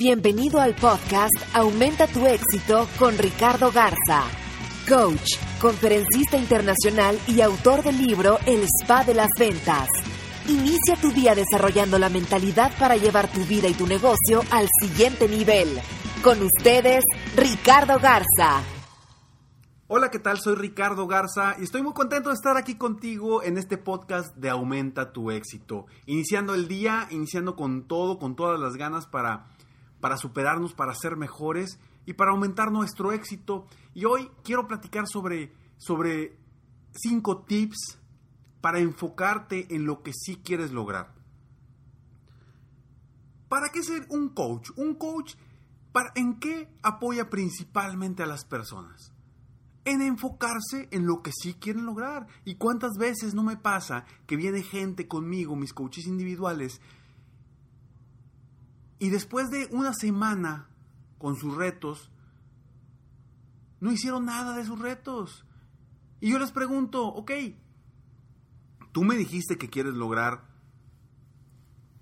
Bienvenido al podcast Aumenta tu éxito con Ricardo Garza, coach, conferencista internacional y autor del libro El Spa de las Ventas. Inicia tu día desarrollando la mentalidad para llevar tu vida y tu negocio al siguiente nivel. Con ustedes, Ricardo Garza. Hola, ¿qué tal? Soy Ricardo Garza y estoy muy contento de estar aquí contigo en este podcast de Aumenta tu éxito. Iniciando el día, iniciando con todo, con todas las ganas para para superarnos, para ser mejores y para aumentar nuestro éxito. Y hoy quiero platicar sobre, sobre cinco tips para enfocarte en lo que sí quieres lograr. ¿Para qué ser un coach? Un coach, para, ¿en qué apoya principalmente a las personas? En enfocarse en lo que sí quieren lograr. ¿Y cuántas veces no me pasa que viene gente conmigo, mis coaches individuales, y después de una semana con sus retos, no hicieron nada de sus retos. Y yo les pregunto, ok, tú me dijiste que quieres lograr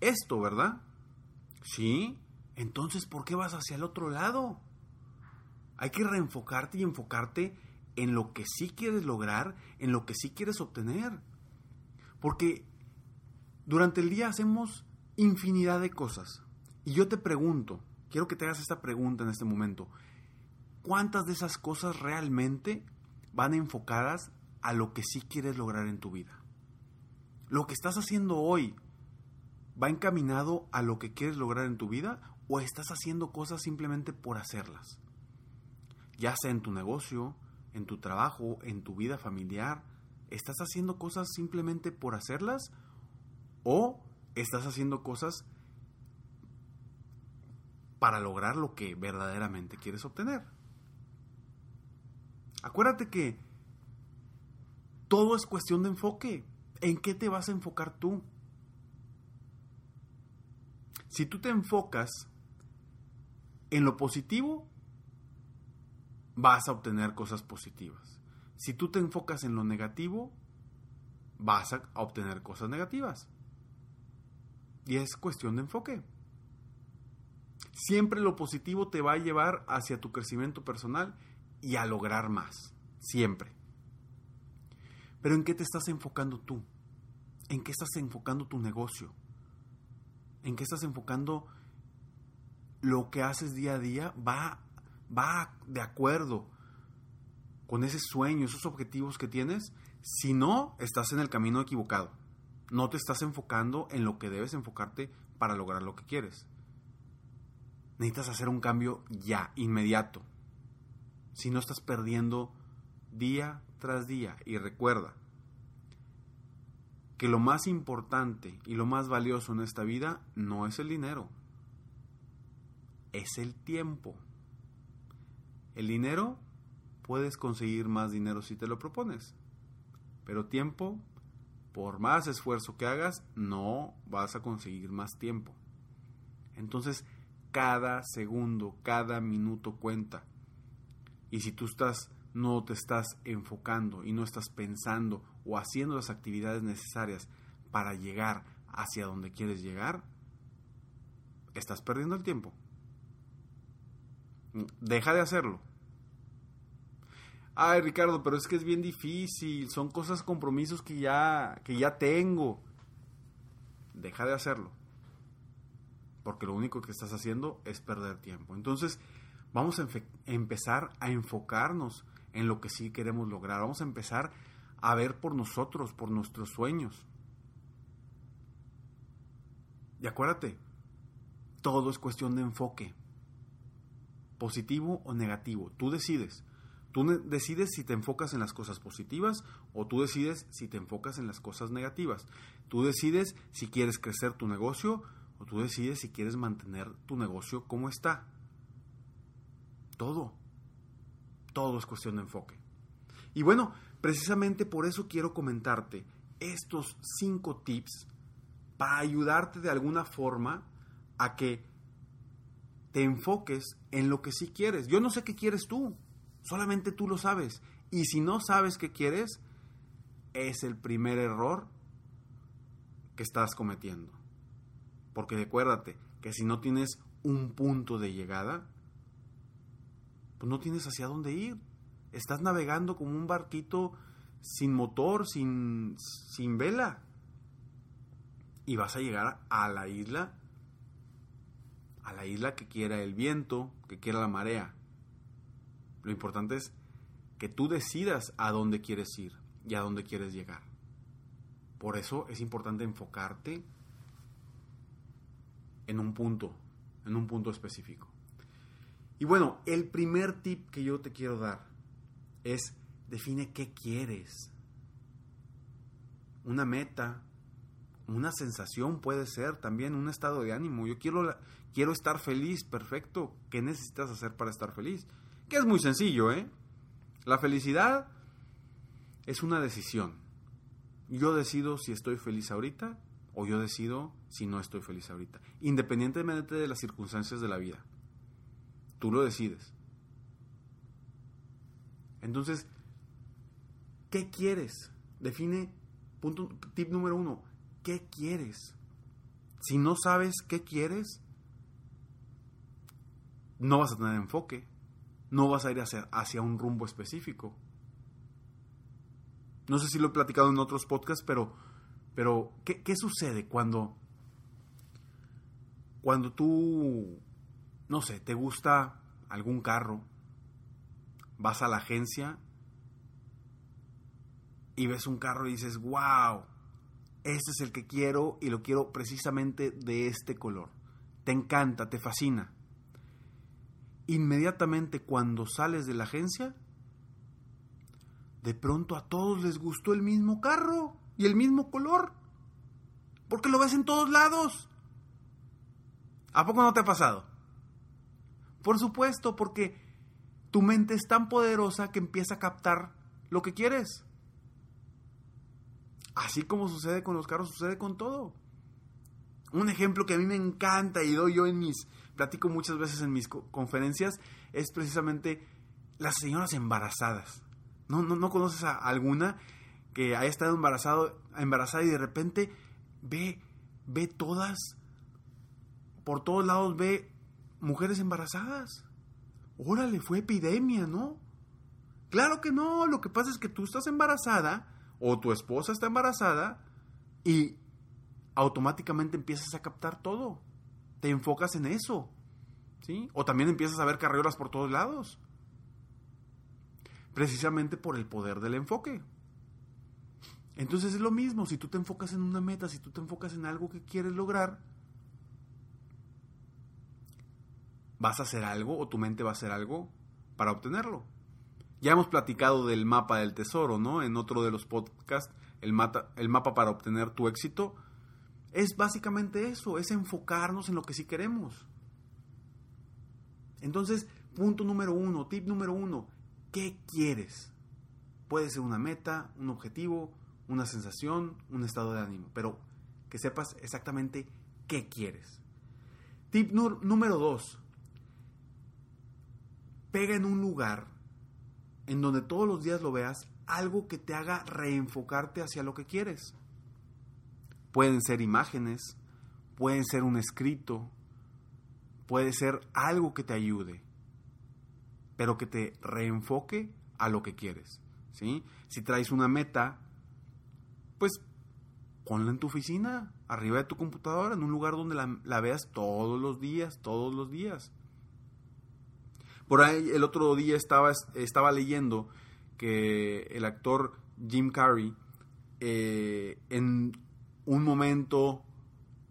esto, ¿verdad? Sí, entonces ¿por qué vas hacia el otro lado? Hay que reenfocarte y enfocarte en lo que sí quieres lograr, en lo que sí quieres obtener. Porque durante el día hacemos infinidad de cosas. Y yo te pregunto, quiero que te hagas esta pregunta en este momento. ¿Cuántas de esas cosas realmente van enfocadas a lo que sí quieres lograr en tu vida? ¿Lo que estás haciendo hoy va encaminado a lo que quieres lograr en tu vida o estás haciendo cosas simplemente por hacerlas? Ya sea en tu negocio, en tu trabajo, en tu vida familiar, ¿estás haciendo cosas simplemente por hacerlas o estás haciendo cosas para lograr lo que verdaderamente quieres obtener. Acuérdate que todo es cuestión de enfoque. ¿En qué te vas a enfocar tú? Si tú te enfocas en lo positivo, vas a obtener cosas positivas. Si tú te enfocas en lo negativo, vas a obtener cosas negativas. Y es cuestión de enfoque. Siempre lo positivo te va a llevar hacia tu crecimiento personal y a lograr más. Siempre. Pero ¿en qué te estás enfocando tú? ¿En qué estás enfocando tu negocio? ¿En qué estás enfocando lo que haces día a día? Va, va de acuerdo con ese sueño, esos objetivos que tienes. Si no, estás en el camino equivocado. No te estás enfocando en lo que debes enfocarte para lograr lo que quieres necesitas hacer un cambio ya, inmediato. Si no estás perdiendo día tras día. Y recuerda que lo más importante y lo más valioso en esta vida no es el dinero, es el tiempo. El dinero puedes conseguir más dinero si te lo propones, pero tiempo, por más esfuerzo que hagas, no vas a conseguir más tiempo. Entonces, cada segundo, cada minuto cuenta. Y si tú estás no te estás enfocando y no estás pensando o haciendo las actividades necesarias para llegar hacia donde quieres llegar, estás perdiendo el tiempo. Deja de hacerlo. Ay, Ricardo, pero es que es bien difícil, son cosas, compromisos que ya que ya tengo. Deja de hacerlo porque lo único que estás haciendo es perder tiempo. Entonces, vamos a empezar a enfocarnos en lo que sí queremos lograr. Vamos a empezar a ver por nosotros, por nuestros sueños. Y acuérdate, todo es cuestión de enfoque. Positivo o negativo. Tú decides. Tú decides si te enfocas en las cosas positivas o tú decides si te enfocas en las cosas negativas. Tú decides si quieres crecer tu negocio tú decides si quieres mantener tu negocio como está. Todo. Todo es cuestión de enfoque. Y bueno, precisamente por eso quiero comentarte estos cinco tips para ayudarte de alguna forma a que te enfoques en lo que sí quieres. Yo no sé qué quieres tú, solamente tú lo sabes. Y si no sabes qué quieres, es el primer error que estás cometiendo. Porque recuérdate que si no tienes un punto de llegada, pues no tienes hacia dónde ir. Estás navegando como un barquito sin motor, sin, sin vela. Y vas a llegar a la isla, a la isla que quiera el viento, que quiera la marea. Lo importante es que tú decidas a dónde quieres ir y a dónde quieres llegar. Por eso es importante enfocarte en un punto, en un punto específico. Y bueno, el primer tip que yo te quiero dar es define qué quieres. Una meta, una sensación puede ser también un estado de ánimo. Yo quiero, quiero estar feliz, perfecto. ¿Qué necesitas hacer para estar feliz? Que es muy sencillo, ¿eh? La felicidad es una decisión. Yo decido si estoy feliz ahorita o yo decido si no estoy feliz ahorita, independientemente de las circunstancias de la vida. Tú lo decides. Entonces, ¿qué quieres? Define, punto, tip número uno, ¿qué quieres? Si no sabes qué quieres, no vas a tener enfoque, no vas a ir hacia, hacia un rumbo específico. No sé si lo he platicado en otros podcasts, pero, pero ¿qué, qué sucede cuando, cuando tú, no sé, te gusta algún carro, vas a la agencia y ves un carro y dices, wow, este es el que quiero y lo quiero precisamente de este color. Te encanta, te fascina. Inmediatamente cuando sales de la agencia, de pronto a todos les gustó el mismo carro y el mismo color. Porque lo ves en todos lados. ¿A poco no te ha pasado? Por supuesto, porque tu mente es tan poderosa que empieza a captar lo que quieres. Así como sucede con los carros, sucede con todo. Un ejemplo que a mí me encanta y doy yo en mis, platico muchas veces en mis conferencias, es precisamente las señoras embarazadas. ¿No, no, conoces a alguna que haya estado embarazado, embarazada y de repente ve, ve todas, por todos lados ve mujeres embarazadas? Órale, fue epidemia, ¿no? Claro que no, lo que pasa es que tú estás embarazada o tu esposa está embarazada y automáticamente empiezas a captar todo. Te enfocas en eso. ¿Sí? O también empiezas a ver carreras por todos lados precisamente por el poder del enfoque. Entonces es lo mismo, si tú te enfocas en una meta, si tú te enfocas en algo que quieres lograr, vas a hacer algo o tu mente va a hacer algo para obtenerlo. Ya hemos platicado del mapa del tesoro, ¿no? En otro de los podcasts, el, el mapa para obtener tu éxito. Es básicamente eso, es enfocarnos en lo que sí queremos. Entonces, punto número uno, tip número uno, ¿Qué quieres? Puede ser una meta, un objetivo, una sensación, un estado de ánimo, pero que sepas exactamente qué quieres. Tip número 2. Pega en un lugar en donde todos los días lo veas algo que te haga reenfocarte hacia lo que quieres. Pueden ser imágenes, pueden ser un escrito, puede ser algo que te ayude pero que te reenfoque a lo que quieres. ¿sí? Si traes una meta, pues ponla en tu oficina, arriba de tu computadora, en un lugar donde la, veas todos los días, todos los días. Por ahí el otro día estaba, estaba leyendo que el actor Jim Carrey, eh, en un momento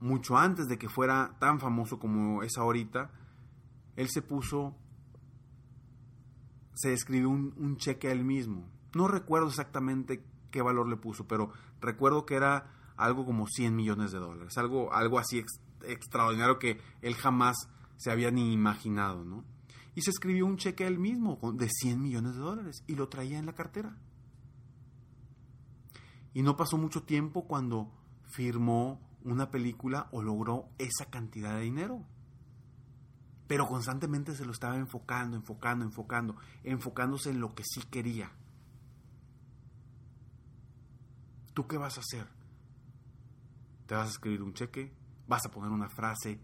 mucho antes de que fuera tan famoso como es ahorita, él se puso se escribió un, cheque a él mismo. No recuerdo exactamente qué valor le puso, pero recuerdo que era algo como 100 millones de dólares, algo, algo así extraordinario que él jamás se había ni imaginado, ¿no? y se escribió un cheque a él mismo de 100 millones de dólares y lo traía en la cartera. Y no pasó mucho tiempo cuando firmó una película o logró esa cantidad de dinero. Pero constantemente se lo estaba enfocando, enfocando, enfocando, enfocándose en lo que sí quería. ¿Tú qué vas a hacer? ¿Te vas a escribir un cheque? ¿Vas a poner una frase?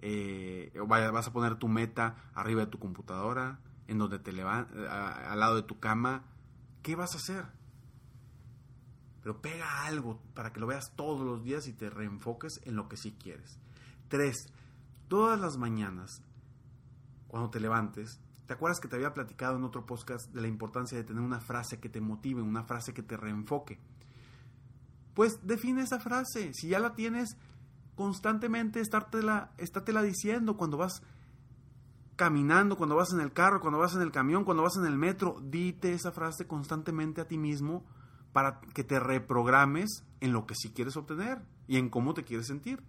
Eh, ¿Vas a poner tu meta arriba de tu computadora? ¿En donde te levantas? al lado de tu cama? ¿Qué vas a hacer? Pero pega algo para que lo veas todos los días y te reenfoques en lo que sí quieres. Tres, todas las mañanas, cuando te levantes, ¿te acuerdas que te había platicado en otro podcast de la importancia de tener una frase que te motive, una frase que te reenfoque? Pues define esa frase. Si ya la tienes, constantemente estártela, estátela diciendo cuando vas caminando, cuando vas en el carro, cuando vas en el camión, cuando vas en el metro, dite esa frase constantemente a ti mismo para que te reprogrames en lo que sí quieres obtener y en cómo te quieres sentir.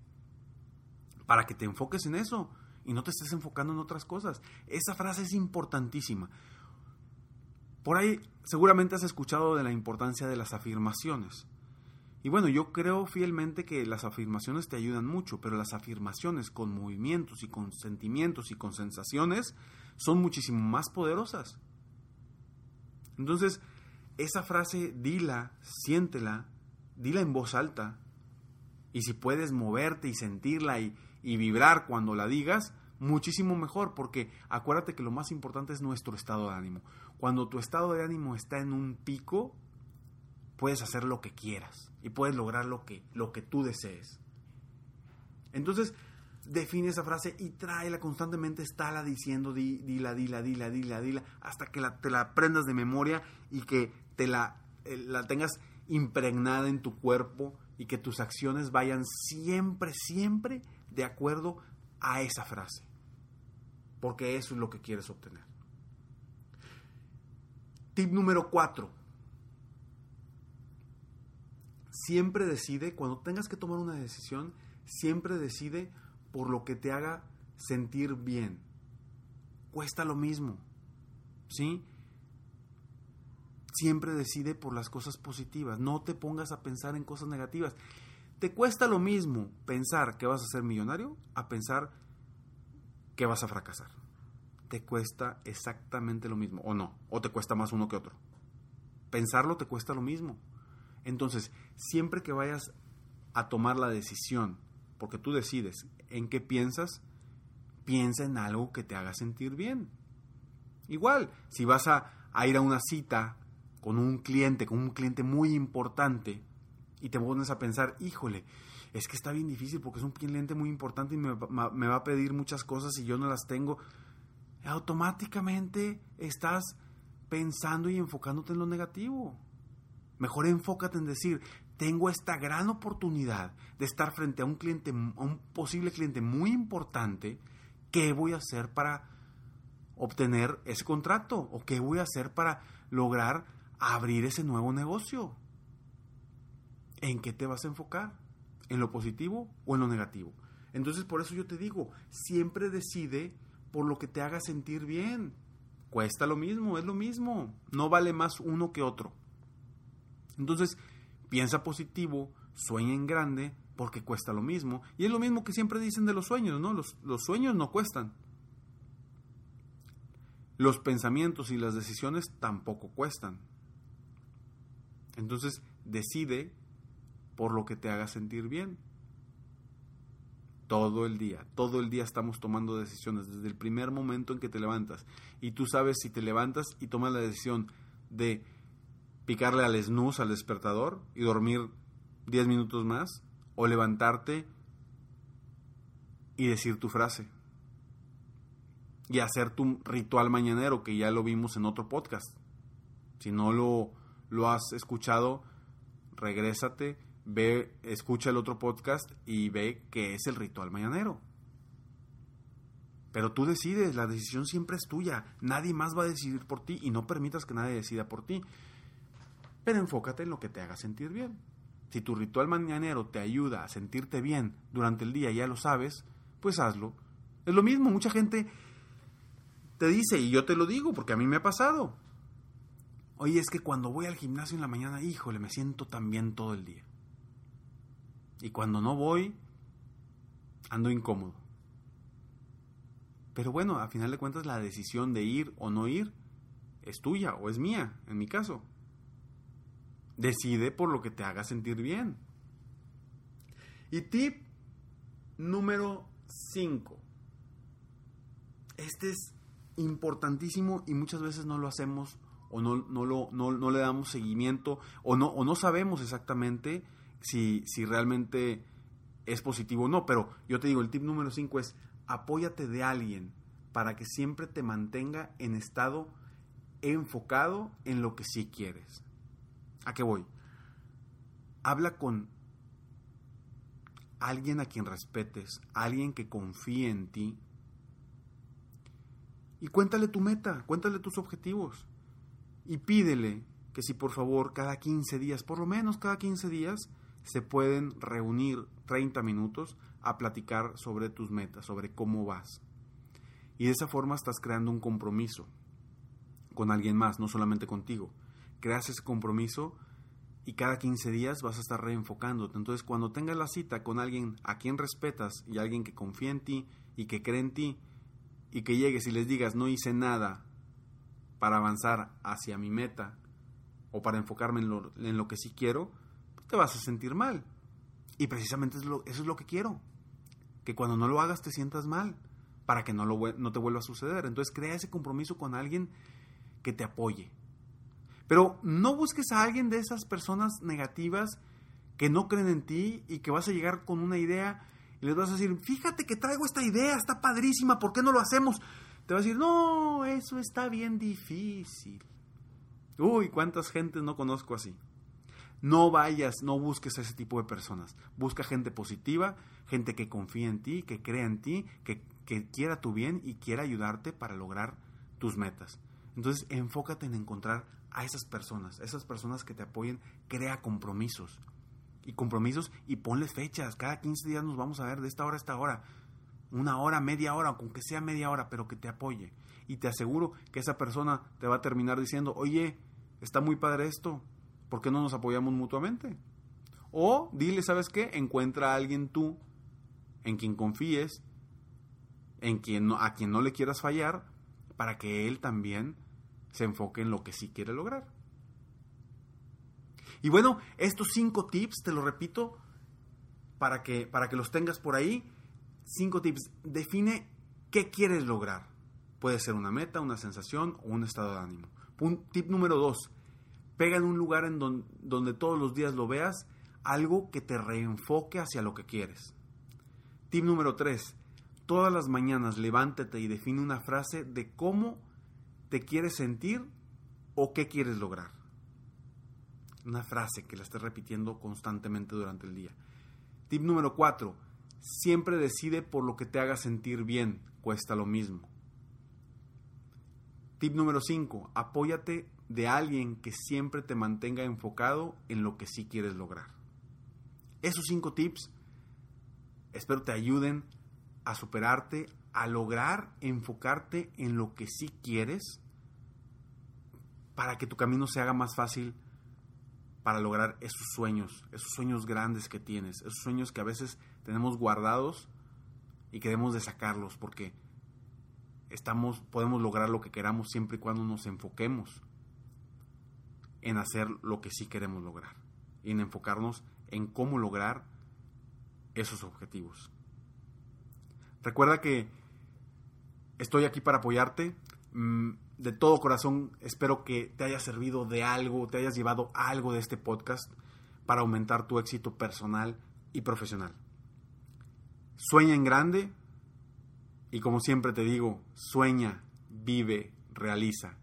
Para que te enfoques en eso y no te estés enfocando en otras cosas. Esa frase es importantísima. Por ahí seguramente has escuchado de la importancia de las afirmaciones. Y bueno, yo creo fielmente que las afirmaciones te ayudan mucho, pero las afirmaciones con movimientos y con sentimientos y con sensaciones son muchísimo más poderosas. Entonces, esa frase dila, siéntela, dila en voz alta. Y si puedes moverte y sentirla y, vibrar cuando la digas, muchísimo mejor, porque acuérdate que lo más importante es nuestro estado de ánimo. Cuando tu estado de ánimo está en un pico, puedes hacer lo que quieras y puedes lograr lo que, lo que tú desees. Entonces, define esa frase y tráela constantemente, estála diciendo, dila, dila, dila, dila, dila, hasta que te la aprendas de memoria y que te la, eh, la tengas impregnada en tu cuerpo y que tus acciones vayan siempre, siempre de acuerdo a esa frase. Porque eso es lo que quieres obtener. Tip número 4. Siempre decide, cuando tengas que tomar una decisión, siempre decide por lo que te haga sentir bien. Cuesta lo mismo. ¿Sí? siempre decide por las cosas positivas. No te pongas a pensar en cosas negativas. Te cuesta lo mismo pensar que vas a ser millonario a pensar que vas a fracasar. Te cuesta exactamente lo mismo, o no, o te cuesta más uno que otro. Pensarlo te cuesta lo mismo. Entonces, siempre que vayas a tomar la decisión, porque tú decides en qué piensas, piensa en algo que te haga sentir bien. Igual, si vas a, ir a una cita con un cliente, con un cliente muy importante, y te pones a pensar, híjole, es que está bien difícil porque es un cliente muy importante y me, va a pedir muchas cosas y yo no las tengo, automáticamente estás pensando y enfocándote en lo negativo. Mejor enfócate en decir, tengo esta gran oportunidad de estar frente a un cliente, a un posible cliente muy importante, ¿qué voy a hacer para obtener ese contrato? ¿O qué voy a hacer para lograr abrir ese nuevo negocio. ¿En qué te vas a enfocar? ¿En lo positivo o en lo negativo? Entonces por eso yo te digo, siempre decide por lo que te haga sentir bien. Cuesta lo mismo, es lo mismo. No vale más uno que otro. Entonces, piensa positivo, sueña en grande, porque cuesta lo mismo. Y es lo mismo que siempre dicen de los sueños, ¿no? Los, los sueños no cuestan. Los pensamientos y las decisiones tampoco cuestan. Entonces decide por lo que te haga sentir bien. Todo el día, todo el día estamos tomando decisiones desde el primer momento en que te levantas. Y tú sabes si te levantas y tomas la decisión de picarle al snooze, al despertador, y dormir 10 minutos más, o levantarte y decir tu frase. Y hacer tu ritual mañanero, que ya lo vimos en otro podcast. Si no lo lo has escuchado, regrésate, ve, escucha el otro podcast y ve que es el ritual mañanero. Pero tú decides, la decisión siempre es tuya, nadie más va a decidir por ti y no permitas que nadie decida por ti. Pero enfócate en lo que te haga sentir bien. Si tu ritual mañanero te ayuda a sentirte bien durante el día, ya lo sabes, pues hazlo. Es lo mismo, mucha gente te dice, y yo te lo digo porque a mí me ha pasado. Oye, es que cuando voy al gimnasio en la mañana, híjole, me siento tan bien todo el día. Y cuando no voy, ando incómodo. Pero bueno, a final de cuentas la decisión de ir o no ir es tuya o es mía, en mi caso. Decide por lo que te haga sentir bien. Y tip número 5. Este es importantísimo y muchas veces no lo hacemos o no, no, lo, no, le damos seguimiento o no, o no sabemos exactamente si, si realmente es positivo o no. Pero yo te digo, el tip número 5 es apóyate de alguien para que siempre te mantenga en estado enfocado en lo que sí quieres. ¿A qué voy? Habla con alguien a quien respetes, alguien que confíe en ti. Y cuéntale tu meta, cuéntale tus objetivos. Y pídele que si por favor cada 15 días, por lo menos cada 15 días, se pueden reunir 30 minutos a platicar sobre tus metas, sobre cómo vas. Y de esa forma estás creando un compromiso con alguien más, no solamente contigo. Creas ese compromiso y cada 15 días vas a estar reenfocándote. Entonces, cuando tengas la cita con alguien a quien respetas y alguien que confía en ti y que cree en ti y que llegues y les digas no hice nada para avanzar hacia mi meta o para enfocarme en lo, en lo que sí quiero, te vas a sentir mal. Y precisamente eso es lo que quiero. Que cuando no lo hagas te sientas mal, para que no, lo, no te vuelva a suceder. Entonces crea ese compromiso con alguien que te apoye. Pero no busques a alguien de esas personas negativas que no creen en ti y que vas a llegar con una idea y les vas a decir, fíjate que traigo esta idea, está padrísima, ¿por qué no lo hacemos? Te vas a decir, no, eso está bien difícil. Uy, cuántas gentes no conozco así. No vayas, no busques a ese tipo de personas. Busca gente positiva, gente que confía en ti, que crea en ti, que, quiera tu bien y quiera ayudarte para lograr tus metas. Entonces, enfócate en encontrar a esas personas, esas personas que te apoyen, crea compromisos. Y compromisos y ponles fechas. Cada 15 días nos vamos a ver de esta hora a esta hora. Una hora, media hora, aunque sea media hora, pero que te apoye. Y te aseguro que esa persona te va a terminar diciendo, oye, está muy padre esto, ¿por qué no nos apoyamos mutuamente? O dile, ¿sabes qué? Encuentra a alguien tú en quien confíes, en quien a quien no le quieras fallar, para que él también se enfoque en lo que sí quiere lograr. Y bueno, estos cinco tips, te lo repito, para que, para que los tengas por ahí. Cinco tips. Define qué quieres lograr. Puede ser una meta, una sensación o un estado de ánimo. tip número dos pega en un lugar en donde todos los días lo veas, algo que te reenfoque hacia lo que quieres. Tip número 3. Todas las mañanas levántate y define una frase de cómo te quieres sentir o qué quieres lograr. Una frase que la estés repitiendo constantemente durante el día. Tip número 4. Siempre decide por lo que te haga sentir bien, cuesta lo mismo. Tip número 5. Apóyate de alguien que siempre te mantenga enfocado en lo que sí quieres lograr. Esos cinco tips espero te ayuden a superarte, a lograr enfocarte en lo que sí quieres para que tu camino se haga más fácil para lograr esos sueños, esos sueños grandes que tienes, esos sueños que a veces tenemos guardados y queremos de sacarlos porque estamos podemos lograr lo que queramos siempre y cuando nos enfoquemos en hacer lo que sí queremos lograr y en enfocarnos en cómo lograr esos objetivos. Recuerda que estoy aquí para apoyarte. Mm, de todo corazón espero que te haya servido de algo, te hayas llevado algo de este podcast para aumentar tu éxito personal y profesional. Sueña en grande y como siempre te digo, sueña, vive, realiza.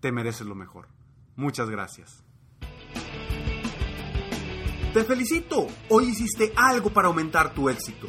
Te mereces lo mejor. Muchas gracias. Te felicito, hoy hiciste algo para aumentar tu éxito.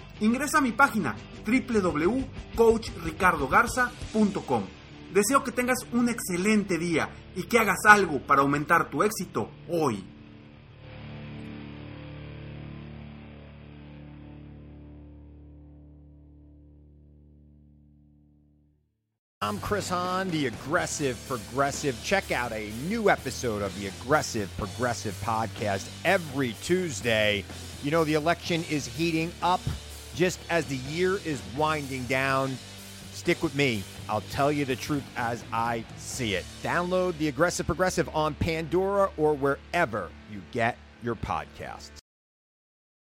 ingresa a mi página www.coachricardogarza.com. Deseo que tengas un excelente día y que hagas algo para aumentar tu éxito hoy. I'm Chris Hahn, the Aggressive Progressive. Check out a new episode of the Aggressive Progressive podcast every Tuesday. You know, the election is heating up just as the year is winding down. Stick with me. I'll tell you the truth as I see it. Download the Aggressive Progressive on Pandora or wherever you get your podcasts.